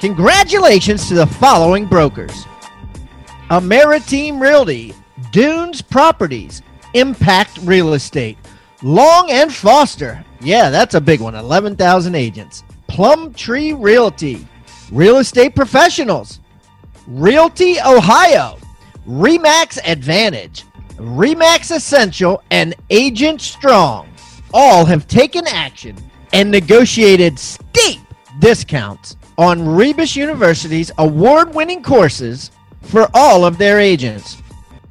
Congratulations to the following brokers Ameriteam Realty, Dunes Properties, Impact Real Estate, Long and Foster. Yeah, that's a big one. 11,000 agents. Plum Tree Realty, Real Estate Professionals, Realty Ohio, Remax Advantage, Remax Essential, and Agent Strong all have taken action and negotiated steep discounts on Rebus University's award winning courses for all of their agents.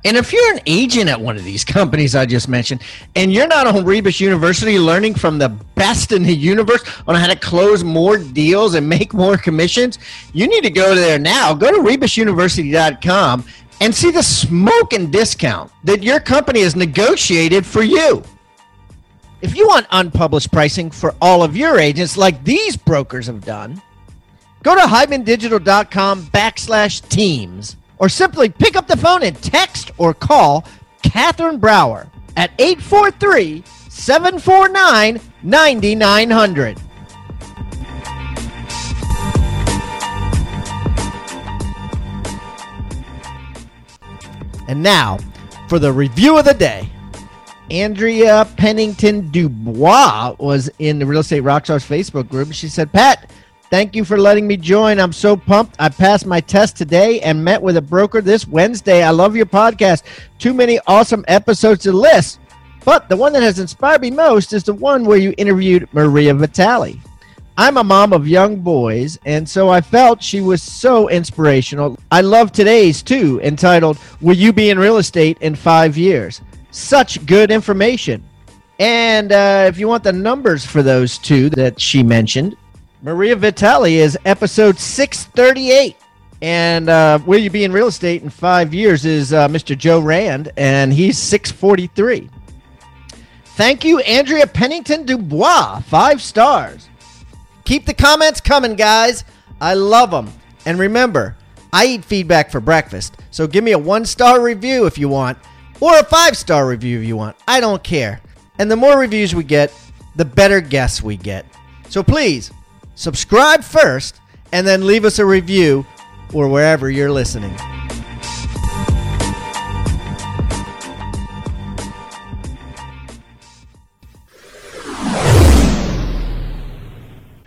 And if you're an agent at one of these companies I just mentioned, and you're not on Rebus University learning from the best in the universe on how to close more deals and make more commissions, you need to go there now. Go to rebusuniversity.com and see the smoking discount that your company has negotiated for you. If you want unpublished pricing for all of your agents, like these brokers have done, Go to HibanDigital.com backslash teams or simply pick up the phone and text or call Catherine Brower at 843 749 9900. And now for the review of the day. Andrea Pennington Dubois was in the Real Estate Rockstars Facebook group. She said, Pat, Thank you for letting me join. I'm so pumped. I passed my test today and met with a broker this Wednesday. I love your podcast. Too many awesome episodes to list. But the one that has inspired me most is the one where you interviewed Maria Vitale. I'm a mom of young boys, and so I felt she was so inspirational. I love today's too, entitled Will You Be in Real Estate in Five Years? Such good information. And uh, if you want the numbers for those two that she mentioned, Maria Vitale is episode 638. And uh, Will You Be in Real Estate in Five Years is uh, Mr. Joe Rand, and he's 643. Thank you, Andrea Pennington Dubois. Five stars. Keep the comments coming, guys. I love them. And remember, I eat feedback for breakfast. So give me a one star review if you want, or a five star review if you want. I don't care. And the more reviews we get, the better guests we get. So please subscribe first, and then leave us a review or wherever you're listening.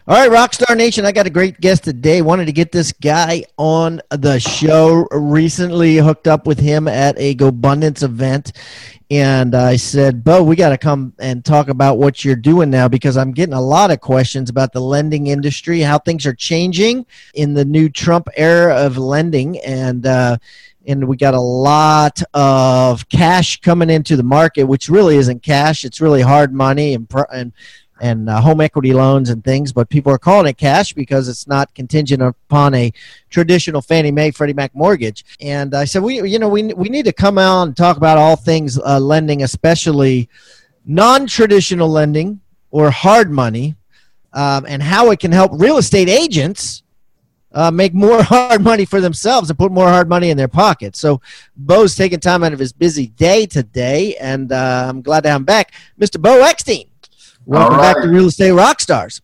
All right, Rockstar Nation, I got a great guest today. Wanted to get this guy on the show. Recently hooked up with him at a GoBundance event and I said, Bo, we got to come and talk about what you're doing now because I'm getting a lot of questions about the lending industry, how things are changing in the new Trump era of lending, and uh, and we got a lot of cash coming into the market, which really isn't cash; it's really hard money and and and uh, home equity loans and things, but people are calling it cash because it's not contingent upon a traditional Fannie Mae, Freddie Mac mortgage. And I said, we, you know, we, we need to come out and talk about all things uh, lending, especially non-traditional lending or hard money, um, and how it can help real estate agents uh, make more hard money for themselves and put more hard money in their pockets. So Bo's taking time out of his busy day today, and uh, I'm glad to have him back. Mr. Bo Eckstein. Welcome right. back to Real Estate Rockstars.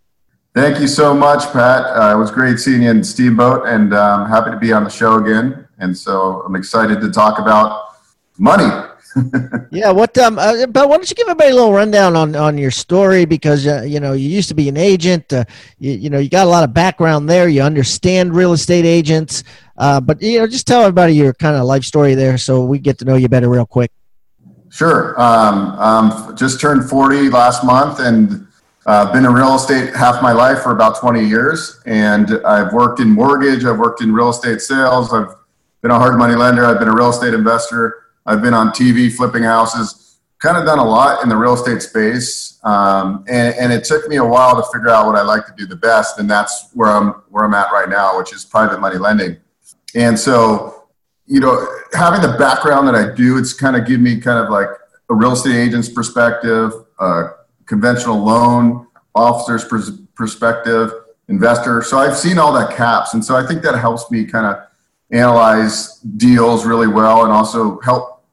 Thank you so much, Pat. Uh, it was great seeing you in Steamboat, and I'm um, happy to be on the show again. And so I'm excited to talk about money. yeah, what? Um, uh, but why don't you give everybody a little rundown on on your story? Because uh, you know you used to be an agent. Uh, you, you know you got a lot of background there. You understand real estate agents. Uh, but you know, just tell everybody your kind of life story there, so we get to know you better real quick. Sure. Um, um, just turned 40 last month and uh, been in real estate half my life for about 20 years. And I've worked in mortgage, I've worked in real estate sales, I've been a hard money lender, I've been a real estate investor, I've been on TV flipping houses. kind of done a lot in the real estate space, um, and, and, it took me a while to figure out what I like to do the best, and that's where I'm where I'm at right now, which is private money lending. And so, you know, having the background that I do, it's kind of give me kind of like a real estate agent's perspective, a conventional loan officer's pers- perspective, investor. So I've seen all that caps, and so I think that helps me kind of analyze deals really well, and also help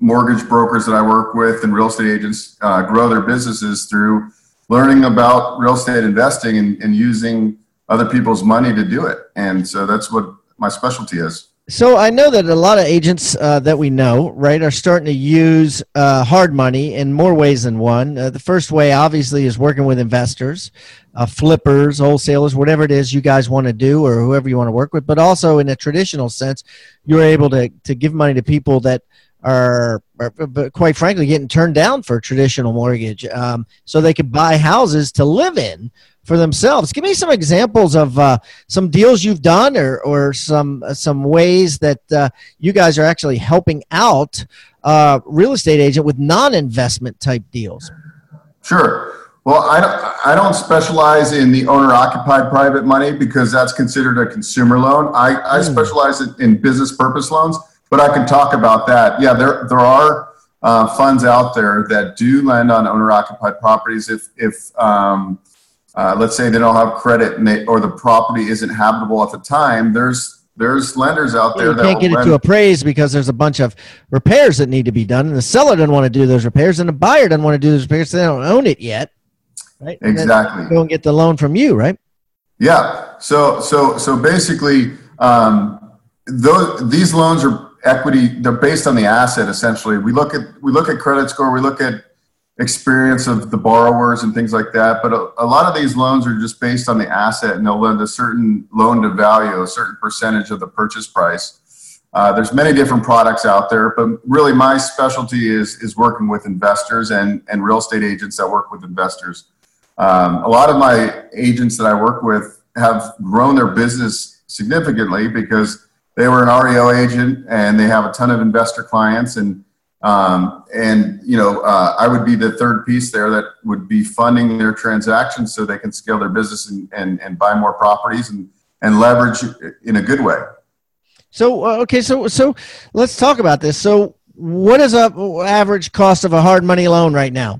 mortgage brokers that I work with and real estate agents uh, grow their businesses through learning about real estate investing and, and using other people's money to do it. And so that's what my specialty is. So I know that a lot of agents uh, that we know, right, are starting to use uh, hard money in more ways than one. Uh, the first way, obviously, is working with investors, uh, flippers, wholesalers, whatever it is you guys want to do, or whoever you want to work with. But also, in a traditional sense, you're able to to give money to people that are, are quite frankly getting turned down for a traditional mortgage um, so they could buy houses to live in for themselves give me some examples of uh, some deals you've done or, or some uh, some ways that uh, you guys are actually helping out uh, real estate agent with non-investment type deals sure well, I don't, I don't specialize in the owner occupied private money because that's considered a consumer loan. I, I mm. specialize in business purpose loans but I can talk about that. Yeah, there there are uh, funds out there that do lend on owner occupied properties if if um, uh, let's say they don't have credit and they, or the property isn't habitable at the time. There's there's lenders out there you that can't get it to appraise because there's a bunch of repairs that need to be done, and the seller doesn't want to do those repairs, and the buyer doesn't want to do those repairs. So they don't own it yet, right? Exactly. Go and get the loan from you, right? Yeah. So so so basically, um, those these loans are equity they're based on the asset essentially. We look at we look at credit score we look at experience of the borrowers and things like that but a, a, lot of these loans are just based on the asset and they'll lend a certain loan to value a certain percentage of the purchase price. Uh, there's many different products out there but really my specialty is is working with investors and and real estate agents that work with investors. Um, a lot of my agents that i work with have grown their business significantly because they were an REO agent and they have a ton of investor clients and um, and you know uh, I would be the third piece there that would be funding their transactions so they can scale their business and, and, and buy more properties and, and leverage in a good way. So uh, okay, so so let's talk about this. So what is a average cost of a hard money loan right now?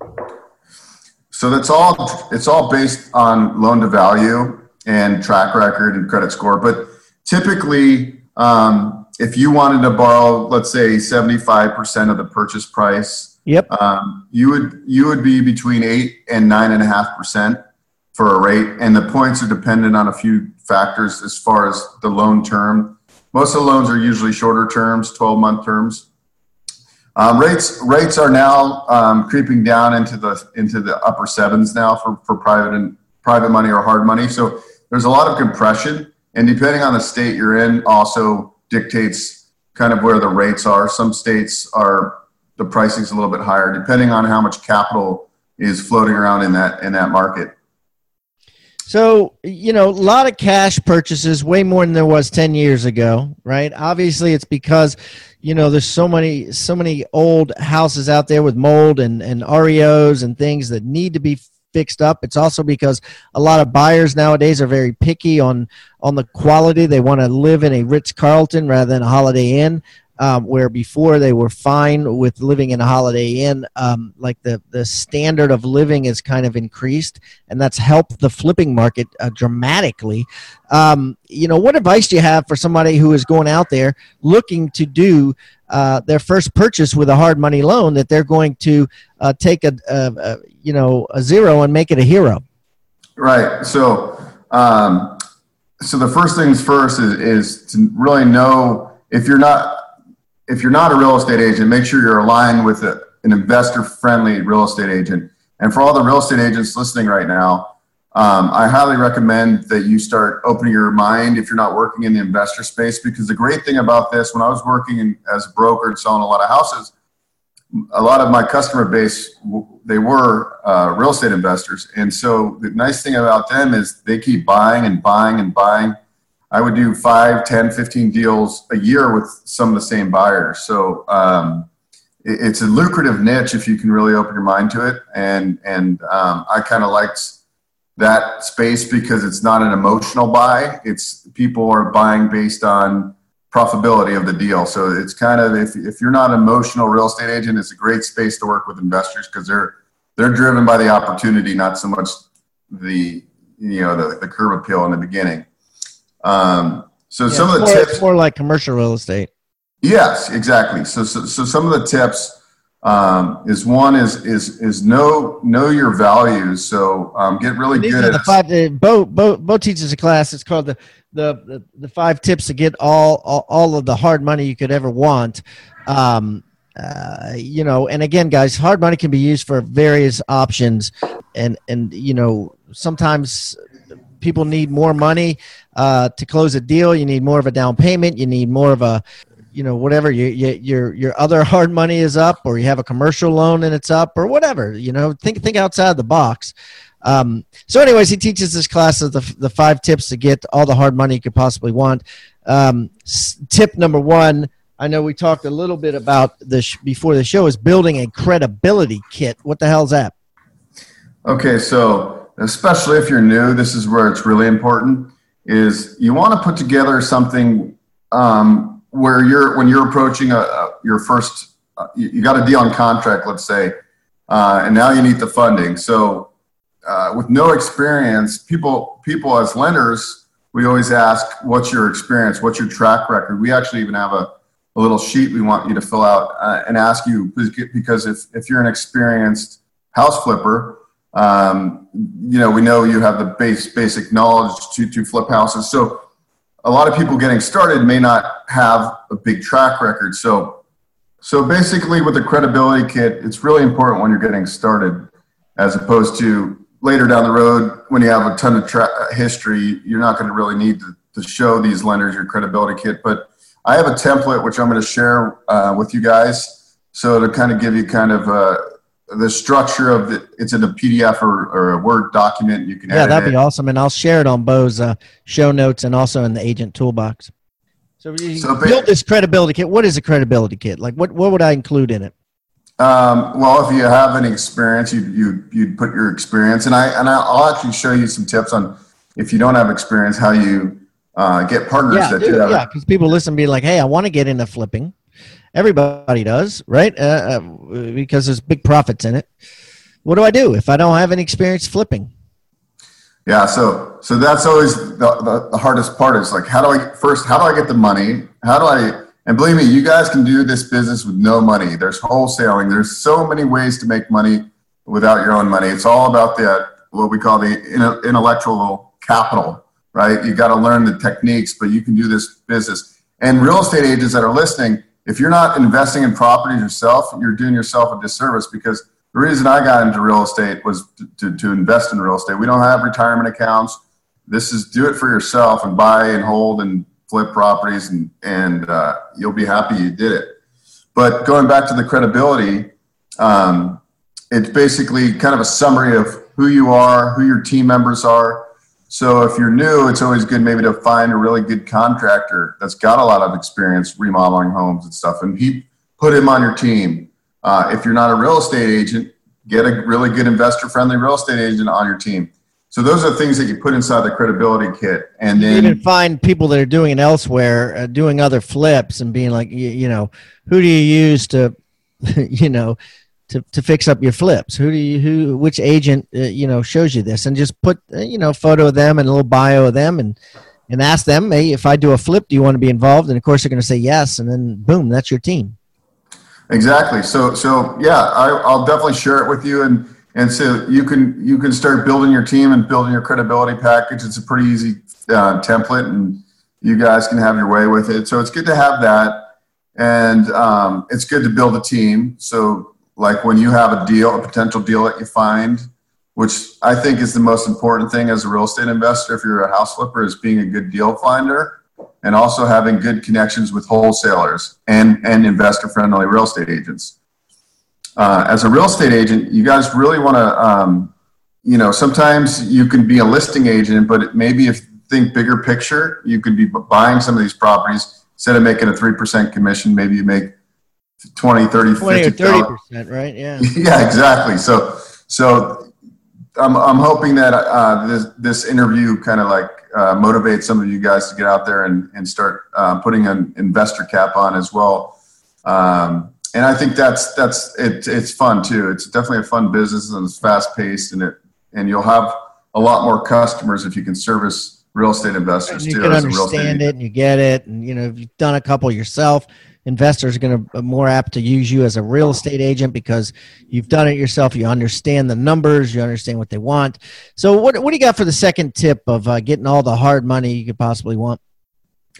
So that's all. It's all based on loan to value and track record and credit score, but typically um, if you wanted to borrow, let's say, seventy-five percent of the purchase price, yep, um, you would you would be between eight and nine and a half percent for a rate, and the points are dependent on a few factors as far as the loan term. Most of the loans are usually shorter terms, twelve-month terms. Um, rates rates are now um, creeping down into the into the upper sevens now for, for private and private money or hard money. So there's a lot of compression and depending on the state you're in also dictates kind of where the rates are. Some states are the pricing's a little bit higher depending on how much capital is floating around in that in that market. So you know a lot of cash purchases way more than there was 10 years ago right? Obviously it's because you know there's so many so many old houses out there with mold and and reos and things that need to be fixed up. It's also because a lot of buyers nowadays are very picky on on the quality. They want to live in a Ritz Carlton rather than a Holiday Inn. Um, where before they were fine with living in a Holiday Inn, um, like the the standard of living is kind of increased, and that's helped the flipping market uh, dramatically. Um, you know, what advice do you have for somebody who is going out there looking to do uh, their first purchase with a hard money loan that they're going to uh, take a, a, a, you know a zero and make it a hero. Right. So um, so the first things first is, is to really know if you're not if you're not a real estate agent, make sure you're aligned with a, an investor friendly real estate agent. And for all the real estate agents listening right now, um, I highly recommend that you start opening your mind if you're not working in the investor space. Because the great thing about this, when I was working in, as a broker and selling a lot of houses, a lot of my customer base they were uh, real estate investors, and so the nice thing about them is they keep buying and buying and buying. I would do 5, 10, 15 deals a year with some of the same buyers. So um, it's a lucrative niche if you can really open your mind to it. And and um, I kind of liked that space because it's not an emotional buy. It's people are buying based on profitability of the deal. So it's kind of if if you're not an emotional real estate agent, it's a great space to work with investors because they're they're driven by the opportunity, not so much the you know the, the curb appeal in the beginning. Um, so yeah, some of the more, tips more like commercial real estate. Yes, exactly. So, so, so some of the tips um, is one is is is know know your values. So um, get really These good. Are the five. Uh, Bo, Bo Bo teaches a class. It's called the, the the five tips to get all all, all of the hard money you could ever want. Um, uh, you know, and again, guys, hard money can be used for various options, and and you know sometimes people need more money uh, to close a deal. You need more of a down payment. You need more of a you know whatever you, you, your your other hard money is up or you have a commercial loan and it's up or whatever you know think think outside the box um, so anyways he teaches this class of the, the five tips to get all the hard money you could possibly want. Um, tip number one i know we talked a little bit about this before the show is building a credibility kit. What the hell's that? Okay so especially if you're new this is where it's really important is you want to put together something um, where you're when you're approaching a, a your first uh, you, you, got a deal on contract let's say uh, and now you need the funding. So uh, with no experience people people as lenders we always ask what's your experience? What's your track record? We actually even have a, a little sheet we want you to fill out uh, and ask you because if, if you're an experienced house flipper um, you know we know you have the base basic knowledge to, to flip houses. So a lot of people getting started may not have a big track record. So, so basically, with the credibility kit, it's really important when you're getting started, as opposed to later down the road when you have a ton of tra- history. You're not going to really need to, to, show these lenders your credibility kit. But I have a template which I'm going to share uh, with you guys, so to kind of give you kind of a the structure of the it's in a PDF or, or a Word document. You can yeah, that'd be it. awesome, and I'll share it on Bo's uh, show notes and also in the agent toolbox. So, you so build this credibility kit. What is a credibility kit? Like, what what would I include in it? Um, well, if you have any experience, you you you'd put your experience, and I and I'll actually show you some tips on if you don't have experience, how you uh, get partners yeah, that do have. Yeah, because people listen, be like, hey, I want to get into flipping. Everybody does, right? Uh, uh, because there's big profits in it. What do I do if I don't have any experience flipping? Yeah, so so that's always the, the, the, hardest part is like how do I first how do I get the money? How do I and believe me, you guys can do this business with no money. There's wholesaling. There's so many ways to make money without your own money. It's all about the what we call the intellectual capital, right? You got to learn the techniques, but you can do this business. And real estate agents that are listening, if you're not investing in properties yourself, you're doing yourself a disservice because the reason I got into real estate was to, to, to, invest in real estate. We don't have retirement accounts. This is do it for yourself and buy and hold and flip properties, and, and uh, you'll be happy you did it. But going back to the credibility, um, it's basically kind of a summary of who you are, who your team members are, so if you're new, it's always good maybe to find a really good contractor that's got a lot of experience remodeling homes and stuff, and he put him on your team. Uh, if you're not a real estate agent, get a really good investor-friendly real estate agent on your team. So those are things that you put inside the credibility kit, and then you even find people that are doing it elsewhere, uh, doing other flips, and being like, you, you know, who do you use to, you know, to, to fix up your flips? Who do you who which agent uh, you know shows you this? And just put uh, you know photo of them and a little bio of them and and ask them, hey, if I do a flip, do you want to be involved? And of course, they're going to say yes, and then boom, that's your team. Exactly. So so yeah, I, I'll definitely share it with you and. And so you can you can start building your team and building your credibility package. It's a pretty easy uh, template, and you guys can have your way with it. So it's good to have that, and um, it's good to build a team. So like when you have a deal, a potential deal that you find, which I think is the most important thing as a real estate investor, if you're a house flipper, is being a good deal finder and also having good connections with wholesalers and, and investor friendly real estate agents. Uh, as a real estate agent, you guys really want to, um, you know, sometimes you can be a listing agent, but maybe if think bigger picture, you could be buying some of these properties instead of making a 3% commission, maybe you make 20, 30, 20 or 50 30 percent, right? Yeah. yeah, exactly. So, so I'm, I'm hoping that uh, this this interview kind of like uh, motivates some of you guys to get out there and and start uh, putting an investor cap on as well. Um, and I think that's that's it, it's fun too. It's definitely a fun business and it's fast paced and it and you'll have a lot more customers if you can service real estate investors you too. can as a understand it and you get it and you know if you've done a couple yourself investors are going to be more apt to use you as a real estate agent because you've done it yourself you understand the numbers you understand what they want so what, what do you got for the second tip of uh, getting all the hard money you could possibly want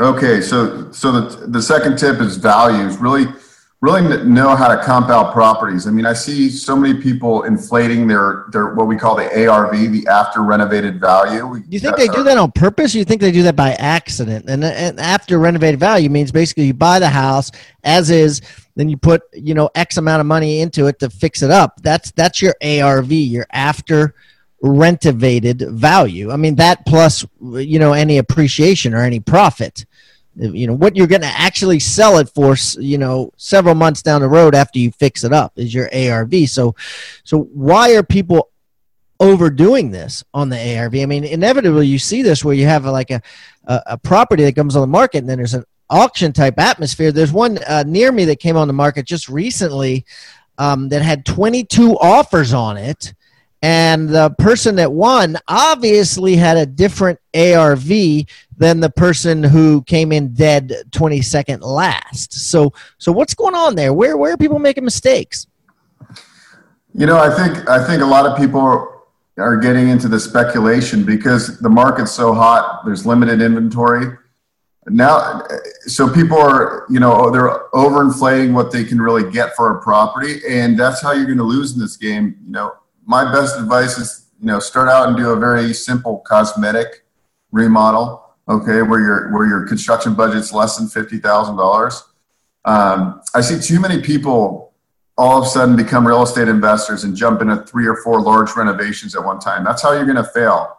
Okay, so so the the second tip is values. Really, really know how to comp out properties. I mean, I see so many people inflating their their what we call the ARV, the after renovated value. You think that's they do that on purpose or you think they do that by accident and, and after renovated value means basically you buy the house as is then you put you know x amount of money into it to fix it up that's that's your arv your after renovated value i mean that plus you know any appreciation or any profit you know what you're going to actually sell it for you know several months down the road after you fix it up is your arv so so why are people overdoing this on the ARV. I mean, inevitably you see this where you have like a, a, a property that comes on the market and then there's an auction type atmosphere. There's one uh, near me that came on the market just recently um, that had 22 offers on it. And the person that won obviously had a different ARV than the person who came in dead 22nd last. So, so what's going on there? Where, where are people making mistakes? You know, I think I think a lot of people are getting into the speculation because the market's so hot. There's limited inventory now, so people are you know oh, they're overinflating what they can really get for a property, and that's how you're going to lose in this game. You know, my best advice is you know start out and do a very simple cosmetic remodel. Okay, where your where your construction budget's less than fifty thousand dollars. Um, I see too many people all of a sudden become real estate investors and jump into three or four large renovations at one time. That's how you're going to fail.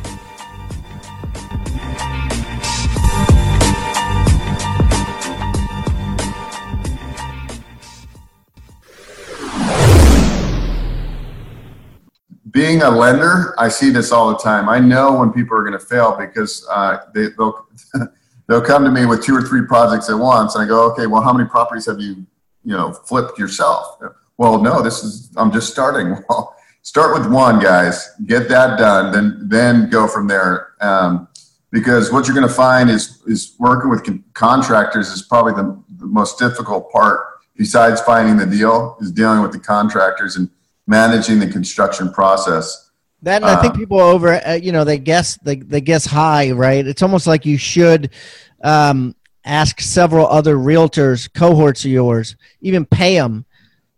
Being a lender, I see this all the time. I know when people are going to fail because uh, they, they'll they'll come to me with two or three projects at once, and I go, okay, well, how many properties have you you know flipped yourself? Well, no, this is I'm just starting. Well, start with one, guys. Get that done, then then go from there. Um, because what you're going to find is is working with con- contractors is probably the, the most difficult part. Besides finding the deal, is dealing with the contractors and managing the construction process. That and I think Um, people over, uh, you know, they guess they they guess high, right? It's almost like you should um, ask several other realtors, cohorts of yours, even pay them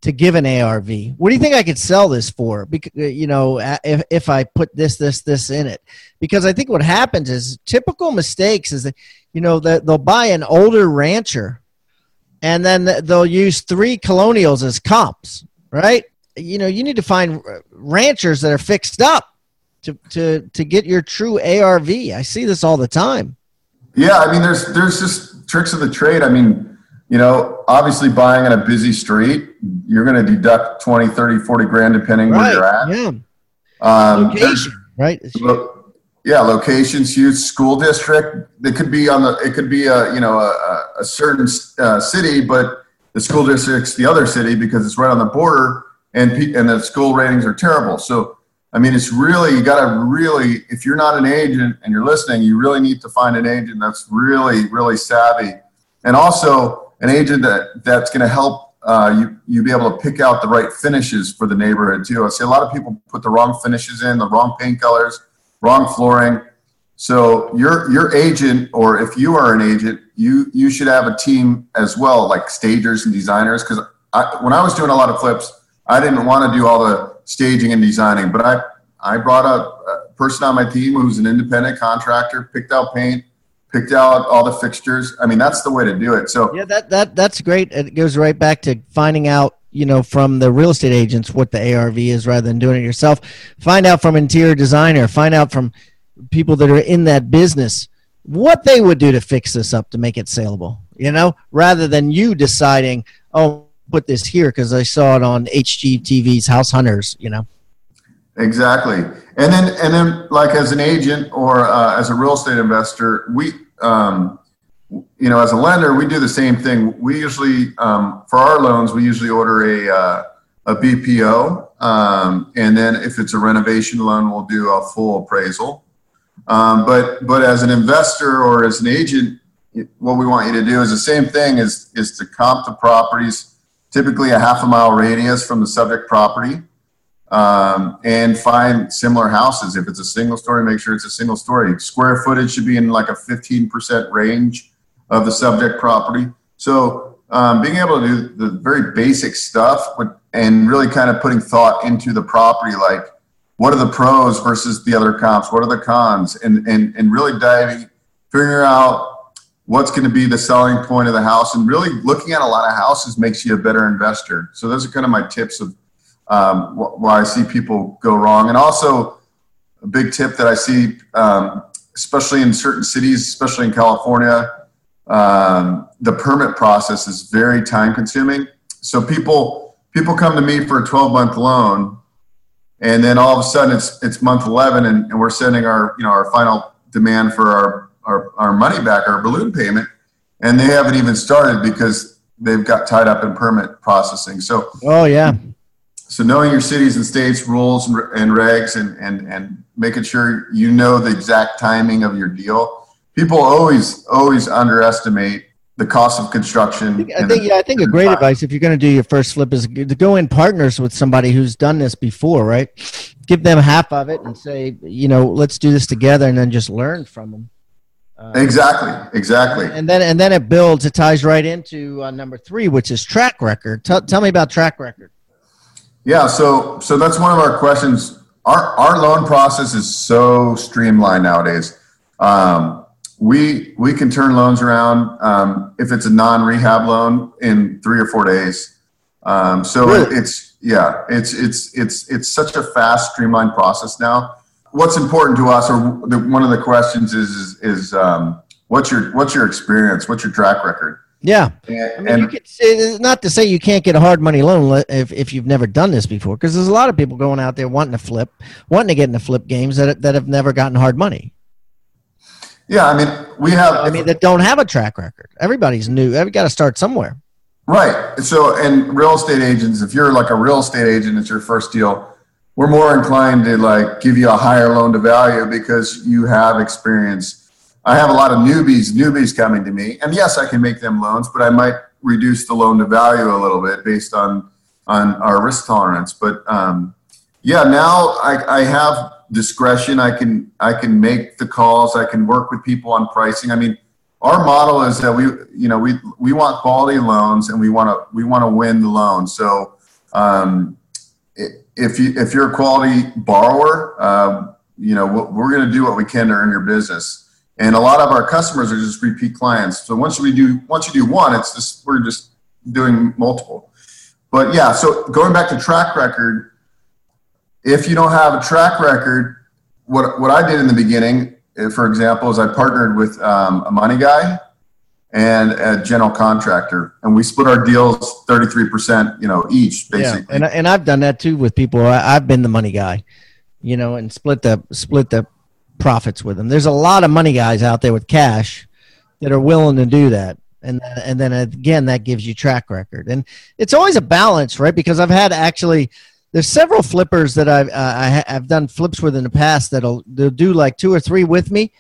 to give an ARV. What do you think I could sell this for? Because you know, uh, if if I put this this this in it, because I think what happens is typical mistakes is that you know that they'll buy an older rancher, and then they'll use three colonials as comps, right? You know you need to find ranchers that are fixed up to to to get your true ARV. I see this all the time. Yeah, I mean, there's there's just tricks of the trade. I mean, you know, obviously buying on a busy street, you're going to deduct 20, 30, 40 grand depending where you're at. Yeah. Um, Location. Right. Lo- yeah, locations, huge school district. It could be on the. It could be a you know a, a- a certain uh, city, but the school district's the other city because it's right on the border and and the school ratings are terrible. So I mean, it's really you got to really if you're not an agent and you're listening, you really need to find an agent that's really really savvy, and also an agent that that's going to help uh, you you be able to pick out the right finishes for the neighborhood too. I see a lot of people put the wrong finishes in, the wrong paint colors, wrong flooring. So your your agent, or if you are an agent, you you should have a team as well, like stagers and designers. Because when I was doing a lot of flips, I didn't want to do all the staging and designing, but I I brought a, a person on my team who's an independent contractor, picked out paint, picked out all the fixtures. I mean, that's the way to do it. So yeah, that that that's great. It goes right back to finding out, you know, from the real estate agents what the ARV is rather than doing it yourself. Find out from interior designer. Find out from people that are in that business what they would do to fix this up to make it saleable. You know, rather than you deciding, oh, put this here because I saw it on HGTV's House Hunters. You know. Exactly, and then and then like as an agent or uh, as a real estate investor, we um, you know as a lender we do the same thing. We usually um, for our loans we usually order a uh, a BPO, um, and then if it's a renovation loan, we'll do a full appraisal. Um, but but as an investor or as an agent, what we want you to do is the same thing is is to comp the properties, typically a half a mile radius from the subject property um, and find similar houses. If it's a single story, make sure it's a single story. Square footage should be in like a 15% range of the subject property. So um, being able to do the very basic stuff and really kind of putting thought into the property, like what are the pros versus the other comps? What are the cons? And, and, and really diving, figuring out what's going to be the selling point of the house and really looking at a lot of houses makes you a better investor. So those are kind of my tips of um, why I see people go wrong. And also, a big tip that I see, um, especially in certain cities, especially in California, um, the permit process is very time consuming. So people people come to me for a 12 month loan, and then all of a sudden it's it's month 11, and, and we're sending our you know our final demand for our, our our money back, our balloon payment, and they haven't even started because they've got tied up in permit processing. So oh yeah so knowing your cities and states rules and, and regs and, and, and making sure you know the exact timing of your deal. People always, always underestimate the cost of construction. I think, I think yeah, I think a great time. advice if you're going to do your first flip is to go in partners with somebody who's done this before, right? Give them half of it and say, you know, let's do this together, and then just learn from them. Uh, exactly, exactly. And then and then it builds. It ties right into uh, number three, which is track record. Tell, tell me about track record. Yeah, so so that's one of our questions. Our our loan process is so streamlined nowadays. Um, we we can turn loans around um, if it's a non-rehab loan in three or four days. Um, so really? it's yeah, it's it's it's it's such a fast, streamlined process now. What's important to us, or the, one of the questions is is, is um, what's your what's your experience? What's your track record? Yeah, and, I mean, you could say, not to say you can't get a hard money loan if, if you've never done this before, because there's a lot of people going out there wanting to flip, wanting to get into flip games that that have never gotten hard money. Yeah, I mean, we have. I mean, that don't have a track record. Everybody's new. Every got to start somewhere. Right. So, and real estate agents, if you're like a real estate agent, it's your first deal. We're more inclined to like give you a higher loan to value because you have experience I have a lot of newbies, newbies coming to me, and yes, I can make them loans, but I might reduce the loan to value a little bit based on on our risk tolerance. But um, yeah, now I, I have discretion. I can I can make the calls. I can work with people on pricing. I mean, our model is that we you know we we want quality loans and we want to we want to win the loan. So um, if you if you're a quality borrower, uh, you know we're going to do what we can to earn your business and a lot of our customers are just repeat clients. So once we do, once you do one, it's just we're just doing multiple. But yeah, so going back to track record, if you don't have a track record, what what I did in the beginning, eh, for example, is I partnered with um, a money guy and a general contractor, and we split our deals thirty three percent, you know, each basically. Yeah, and and I've done that too with people. I, I've been the money guy, you know, and split the split the profits with them. There's a lot of money guys out there with cash that are willing to do that. and and then again that gives you track record and it's always a balance right because i've had actually there's several flippers that I've uh, I have done flips with in the past that'll they'll do like two or three with me,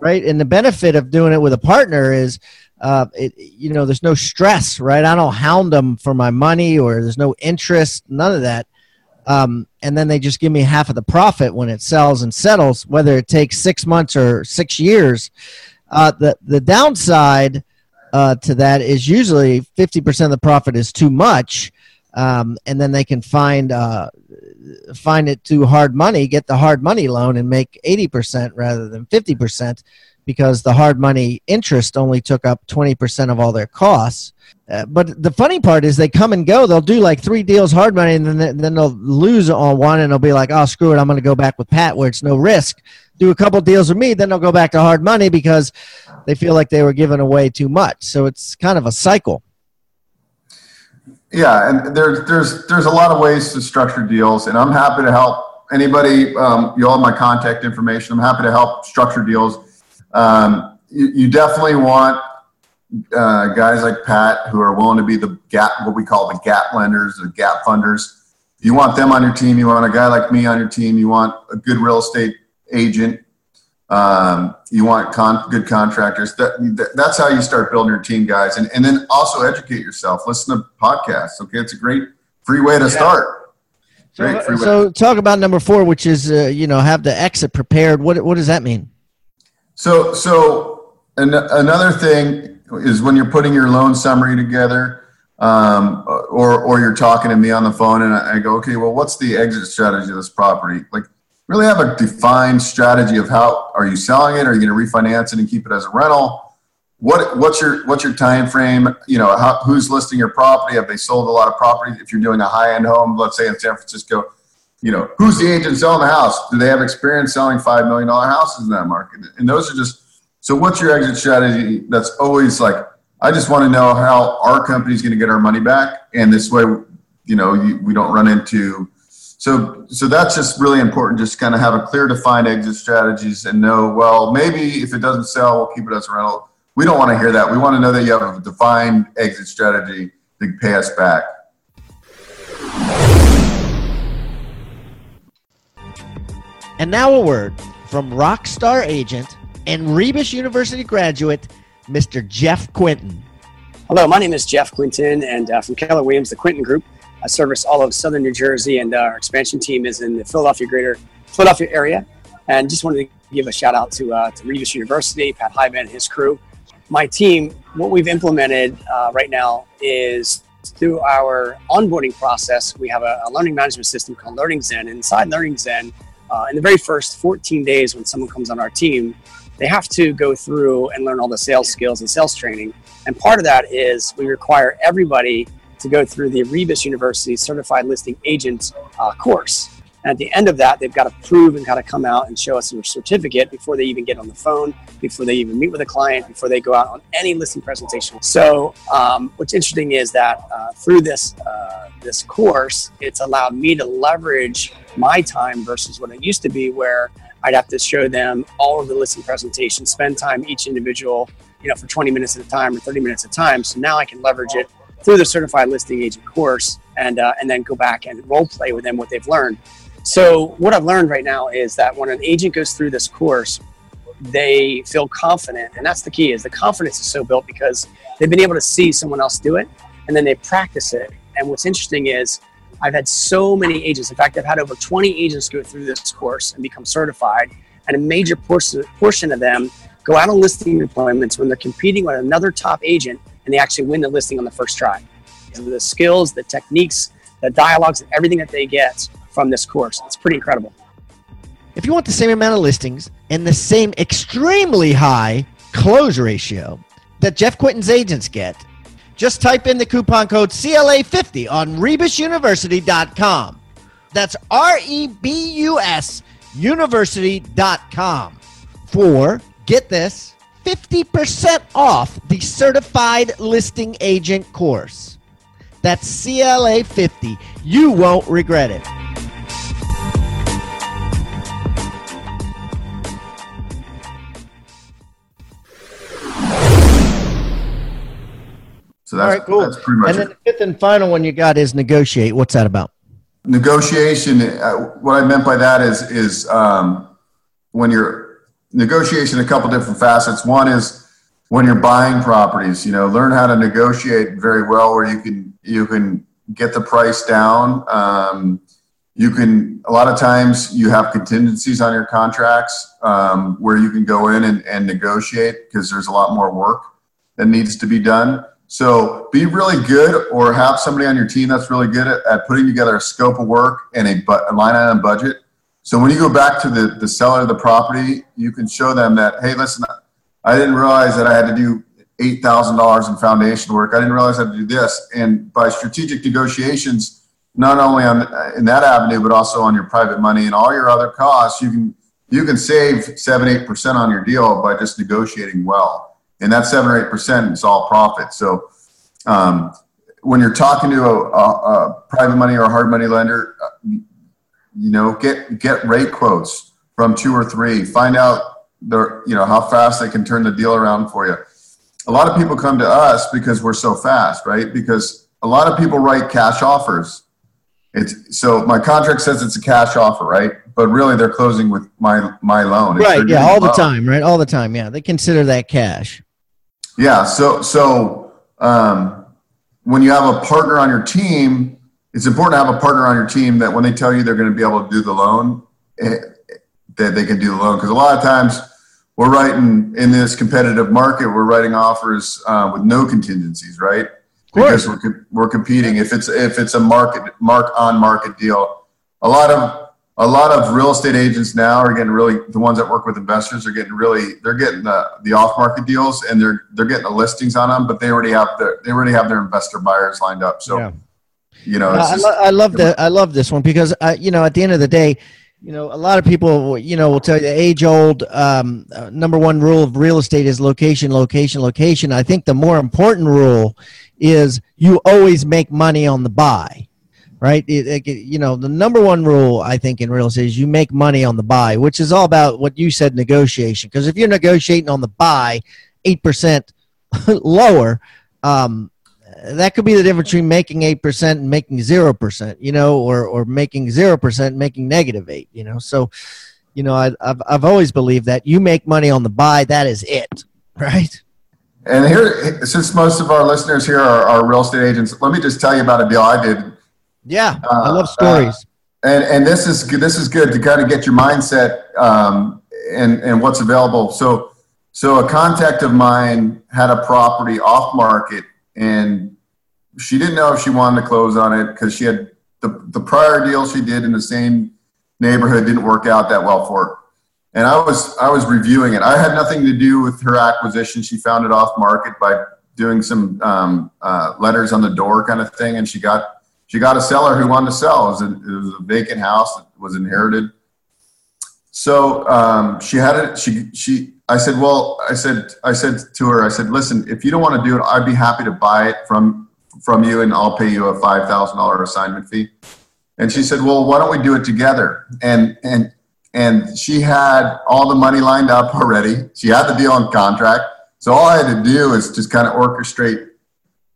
right? And the benefit of doing it with a partner is, uh, it you know, there's no stress, right? I don't hound them for my money or there's no interest, none of that. Um, and then they just give me half of the profit when it sells and settles, whether it takes six months or six years. Uh, the the downside uh, to that is usually 50% of the profit is too much um, and then they can find uh, find it too hard money, get the hard money loan, and make eighty percent rather than fifty percent, because the hard money interest only took up twenty percent of all their costs. Uh, but the funny part is they come and go. They'll do like three deals hard money, and then then they'll lose on one, and they'll be like, "Oh, screw it, I'm going to go back with Pat, where it's no risk." Do a couple deals with me, then they'll go back to hard money because they feel like they were giving away too much. So it's kind of a cycle. Yeah, and there's there's there's a lot of ways to structure deals, and I'm happy to help anybody. Um, you all have my contact information. I'm happy to help structure deals. Um, you, you, definitely want uh, guys like Pat who are willing to be the gap, what we call the gap lenders, the gap funders. You want them on your team. You want a guy like me on your team. You want a good real estate agent um, you want con- good contractors. That, that, that's how you start building your team, guys. And, and then also educate yourself. Listen to podcasts. Okay, it's a great free way to yeah. start. So, so talk about number four, which is uh, you know have the exit prepared. What what does that mean? So so an, another thing is when you're putting your loan summary together, um, or or you're talking to me on the phone, and I, I go, okay, well, what's the exit strategy of this property? Like really have a defined strategy of how are you selling it? Are you going to refinance it and keep it as a rental? What what's your what's your time frame? You know, how, who's listing your property? Have they sold a lot of property? If you're doing a high end home, let's say in San Francisco, you know, who's the agent selling the house? Do they have experience selling five million dollar houses in that market? And those are just so. What's your exit strategy? That's always like I just want to know how our company is going to get our money back, and this way, you know, you, we don't run into so so that's just really important just kind of have a clear defined exit strategies and know well maybe if it doesn't sell we'll keep it as a rental we don't want to hear that we want to know that you have a defined exit strategy to pay us back and now a word from rock star agent and rebus university graduate mr jeff quinton hello my name is jeff quinton and uh, from keller williams the quinton group I service all of southern New Jersey, and uh, our expansion team is in the Philadelphia greater Philadelphia area. And just wanted to give a shout out to, uh, to Rebus University, Pat Hiban and his crew. My team, what we've implemented uh, right now is through our onboarding process, we have a, a learning management system called Learning Zen. Inside Learning Zen, uh, in the very first 14 days when someone comes on our team, they have to go through and learn all the sales skills and sales training. And part of that is we require everybody to go through the Rebus University Certified Listing Agent uh, course. And at the end of that, they've got to prove and got to come out and show us their certificate before they even get on the phone, before they even meet with a client, before they go out on any listing presentation. So, um, what's interesting is that uh, through this uh, this course, it's allowed me to leverage my time versus what it used to be, where I'd have to show them all of the listing presentations, spend time each individual, you know, for 20 minutes at a time or 30 minutes at a time. So now I can leverage it through the certified listing agent course and uh, and then go back and role play with them what they've learned. So what I've learned right now is that when an agent goes through this course, they feel confident, and that's the key. Is the confidence is so built because they've been able to see someone else do it, and then they practice it. And what's interesting is I've had so many agents. In fact, I've had over 20 agents go through this course and become certified, and a major portion of them go out on listing appointments when they're competing with another top agent and they actually win the listing on the first try. The skills, the techniques, the dialogues, and everything that they get from this course. It's pretty incredible. If you want the same amount of listings and the same extremely high close ratio that Jeff Quinton's agents get, just type in the coupon code CLA50 on rebusuniversity.com. That's R E B U S university.com for, get this, 50% off the certified listing agent course. That's CLA 50. You won't regret it. So that's, All right, cool. that's pretty much And it. then the fifth and final one you got is negotiate. What's that about? negotiation uh, what i meant by that is is um, when you're negotiation a couple different facets one is when you're buying properties you know learn how to negotiate very well where you can you can get the price down um, you can a lot of times you have contingencies on your contracts um, where you can go in and, and negotiate because there's a lot more work that needs to be done so be really good or have somebody on your team that's really good at, at putting together a scope of work and a, bu- a line item budget. So when you go back to the, the seller of the property, you can show them that, hey, listen, I didn't realize that I had to do $8,000 in foundation work. I didn't realize I had to do this. And by strategic negotiations, not only on in that avenue, but also on your private money and all your other costs, you can you can save seven, eight percent on your deal by just negotiating well and that seven or eight percent is all profit. So um, when you're talking to a, a, a, private money or a hard money lender, uh, you know, get get rate quotes from two or three. Find out the you know how fast they can turn the deal around for you. A lot of people come to us because we're so fast, right? Because a lot of people write cash offers. It's so my contract says it's a cash offer, right? But really, they're closing with my my loan. Right. Yeah. All the time. Right. All the time. Yeah. They consider that cash. Yeah. So so um, when you have a partner on your team, it's important to have a partner on your team that when they tell you they're going to be able to do the loan, eh, that they can do the loan. Because a lot of times we're writing in this competitive market, we're writing offers uh, with no contingencies, right? Because we're, we're competing. If it's if it's a market mark on market deal, a lot of a lot of real estate agents now are getting really the ones that work with investors are getting really they're getting the, the off market deals and they're they're getting the listings on them, but they already have their they already have their investor buyers lined up. So yeah. you know, I, just, lo- I, love that. I love this one because uh, you know at the end of the day. You know, a lot of people, you know, will tell you the age old um, uh, number one rule of real estate is location, location, location. I think the more important rule is you always make money on the buy right? It, it, you know, the number one rule I think in real estate is you make money on the buy, which is all about what you said, negotiation. Because if you're negotiating on the buy, eight percent lower, um, that could be the difference between making eight percent and making zero percent, you know, or or making zero percent making negative eight, you know. So, you know, I, I've I've always believed that you make money on the buy, that is it, right? And here, since most of our listeners here are, are real estate agents, let me just tell you about a deal I did yeah, uh, I love stories. Uh, and and this is this is good to kind of get your mindset um, and and what's available. So so a contact of mine had a property off market, and she didn't know if she wanted to close on it because she had the the prior deal she did in the same neighborhood didn't work out that well for her. And I was I was reviewing it. I had nothing to do with her acquisition. She found it off market by doing some um, uh, letters on the door kind of thing, and she got she got a seller who wanted to sell. It was a, it was a vacant house that was inherited. So um, she had it. She she. I said, well, I said I said to her, I said, listen, if you don't want to do it, I'd be happy to buy it from from you, and I'll pay you a five thousand dollar assignment fee. And she said, well, why don't we do it together? And and and she had all the money lined up already. She had the deal on contract. So all I had to do is just kind of orchestrate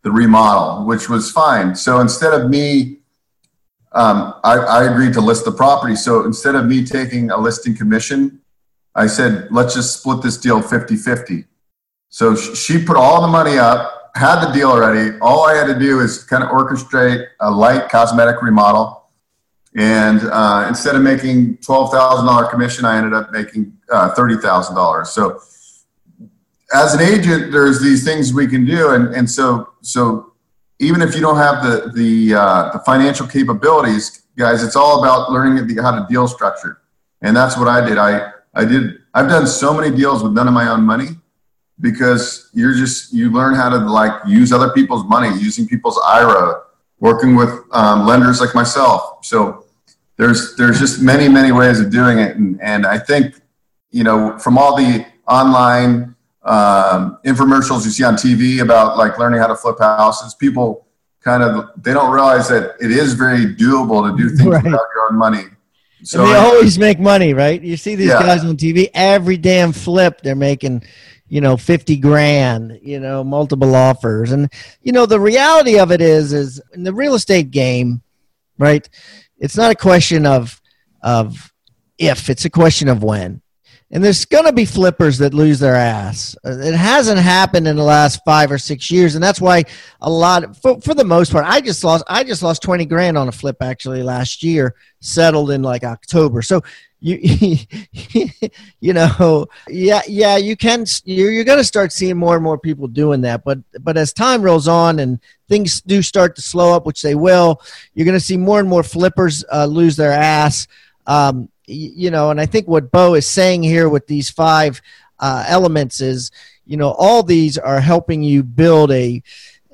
the remodel, which was fine. So instead of me, um, I, I agreed to list the property. So instead of me taking a listing commission, I said, let's just split this deal 50 50. So she put all the money up, had the deal already. All I had to do is kind of orchestrate a light cosmetic remodel. And uh, instead of making $12,000 commission, I ended up making uh, $30,000. So as an agent, there's these things we can do, and and so so even if you don't have the the uh, the financial capabilities, guys, it's all about learning how to deal structure, and that's what I did. I I did. I've done so many deals with none of my own money because you're just you learn how to like use other people's money, using people's IRA, working with um, lenders like myself. So there's there's just many many ways of doing it, and and I think you know from all the online um, infomercials you see on TV about like learning how to flip houses. People kind of they don't realize that it is very doable to do things right. without your own money. So and they always make money, right? You see these yeah. guys on TV every damn flip they're making, you know 50 grand you know multiple offers and you know the reality of it is is in the real estate game right it's not a question of of if it's a question of when and there's going to be flippers that lose their ass. It hasn't happened in the last five or six years and that's why a lot for, for the most part i just lost i just lost 20 grand on a flip actually last year settled in like october. So you you know yeah yeah you can you're, you're going to start seeing more and more people doing that but but as time rolls on and things do start to slow up which they will you're going to see more and more flippers uh, lose their ass. Um, you know and i think what bo is saying here with these five uh, elements is you know all these are helping you build a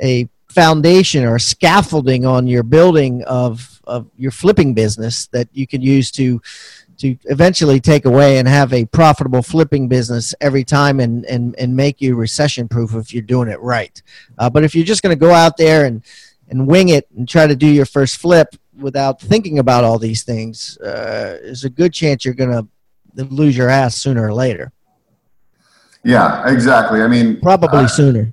a foundation or scaffolding on your building of of your flipping business that you can use to to eventually take away and have a profitable flipping business every time and, and, and make you recession proof if you're doing it right. Uh, but if you're just going to go out there and, and wing it and try to do your first flip without thinking about all these things, uh, there's a good chance you're going to lose your ass sooner or later. Yeah, exactly. I mean, probably sooner.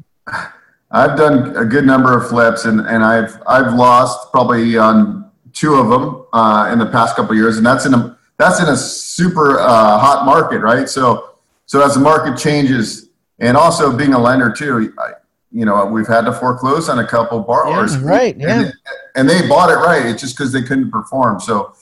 I've done a good number of flips and, and I've, I've lost probably on two of them uh, in the past couple years. And that's in a, that's in a super uh, hot market, right? So, so as the market changes, and also being a lender too, I, you know, we've had to foreclose on a couple borrowers, yeah, right? Yeah, and, and they bought it right. It's just because they couldn't perform. So,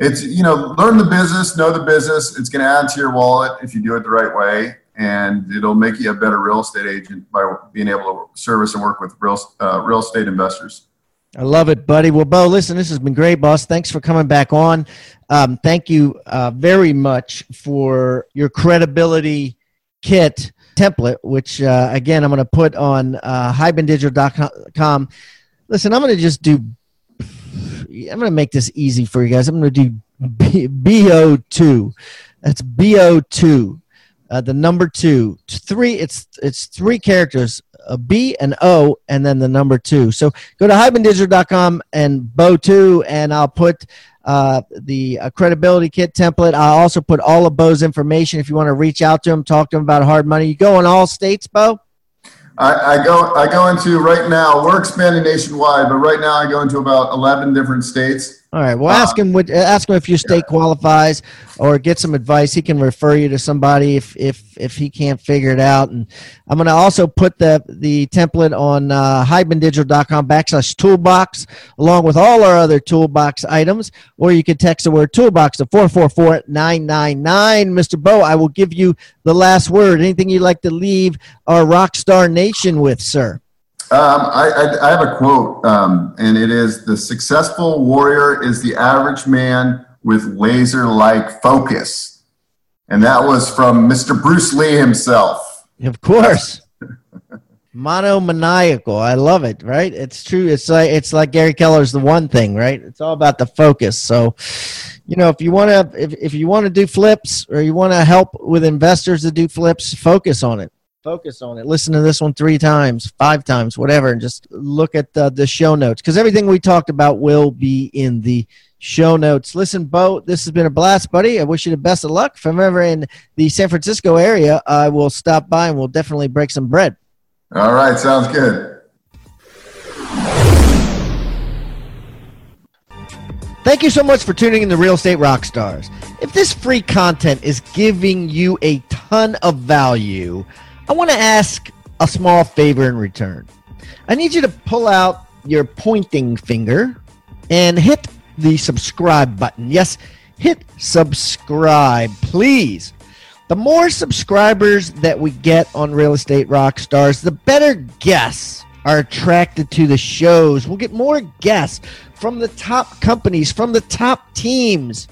it's you know, learn the business, know the business. It's going to add to your wallet if you do it the right way, and it'll make you a better real estate agent by being able to service and work with real uh, real estate investors. I love it, buddy. Well, Bo, listen, this has been great, boss. Thanks for coming back on. Um, thank you uh, very much for your credibility kit template, which, uh, again, I'm going to put on uh, hibandigital.com. Listen, I'm going to just do, I'm going to make this easy for you guys. I'm going to do B- BO2. That's BO2. Uh, the number two, three. It's it's three characters a B, and O, and then the number two. So go to hibandigital.com and Bo2, and I'll put uh, the uh, credibility kit template. I'll also put all of Bo's information if you want to reach out to him, talk to him about hard money. You go in all states, Bo? I, I, go I go into right now. We're expanding nationwide, but right now I go into about eleven different states. All right. Well, ask him. What, ask him if your state qualifies, or get some advice. He can refer you to somebody if if if he can't figure it out. And I'm going to also put the the template on uh, hibandigital.com backslash toolbox, along with all our other toolbox items. Or you can text the word toolbox to four four four nine nine nine. Mr. Bo, I will give you the last word. Anything you'd like to leave our Rockstar Nation with, sir? Um, I, I, I, have a quote, um, and it is The successful warrior is the average man with laser like focus. And that was from Mr. Bruce Lee himself. Of course. Monomaniacal. I love it, right? It's true. It's like it's like Gary Keller's the one thing, right? It's all about the focus. So, you know, if you want to if, if you want to do flips or you want to help with investors to do flips, focus on it focus on it. Listen to this one three times, five times, whatever, and just look at the, the show notes because everything we talked about will be in the show notes. Listen, Bo, this has been a blast, buddy. I wish you the best of luck. If I'm ever in the San Francisco area, I will stop by and we'll definitely break some bread. All right, sounds good. Thank you so much for tuning in to Real Estate Rockstars. If this free content is giving you a ton of value, I want to ask a small favor in return. I need you to pull out your pointing finger and hit the subscribe button. Yes, hit subscribe, please. The more subscribers that we get on Real Estate Rockstars, the better guests are attracted to the shows. We'll get more guests from the top companies, from the top teams,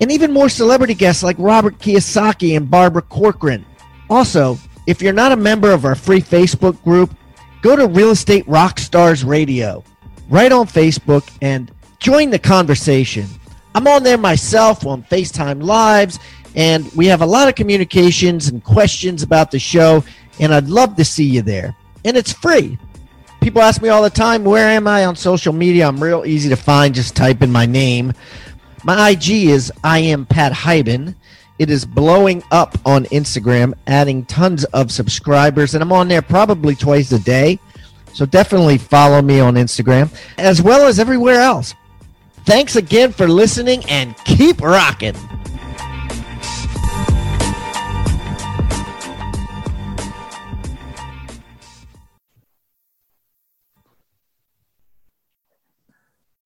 and even more celebrity guests like Robert Kiyosaki and Barbara Corcoran. Also, if you're not a member of our free Facebook group, go to Real Estate Rockstars Radio right on Facebook and join the conversation. I'm on there myself on FaceTime Lives, and we have a lot of communications and questions about the show, and I'd love to see you there. And it's free. People ask me all the time, where am I on social media? I'm real easy to find. Just type in my name. My IG is I am Pat Hiban. It is blowing up on Instagram, adding tons of subscribers, and I'm on there probably twice a day. So definitely follow me on Instagram as well as everywhere else. Thanks again for listening and keep rocking.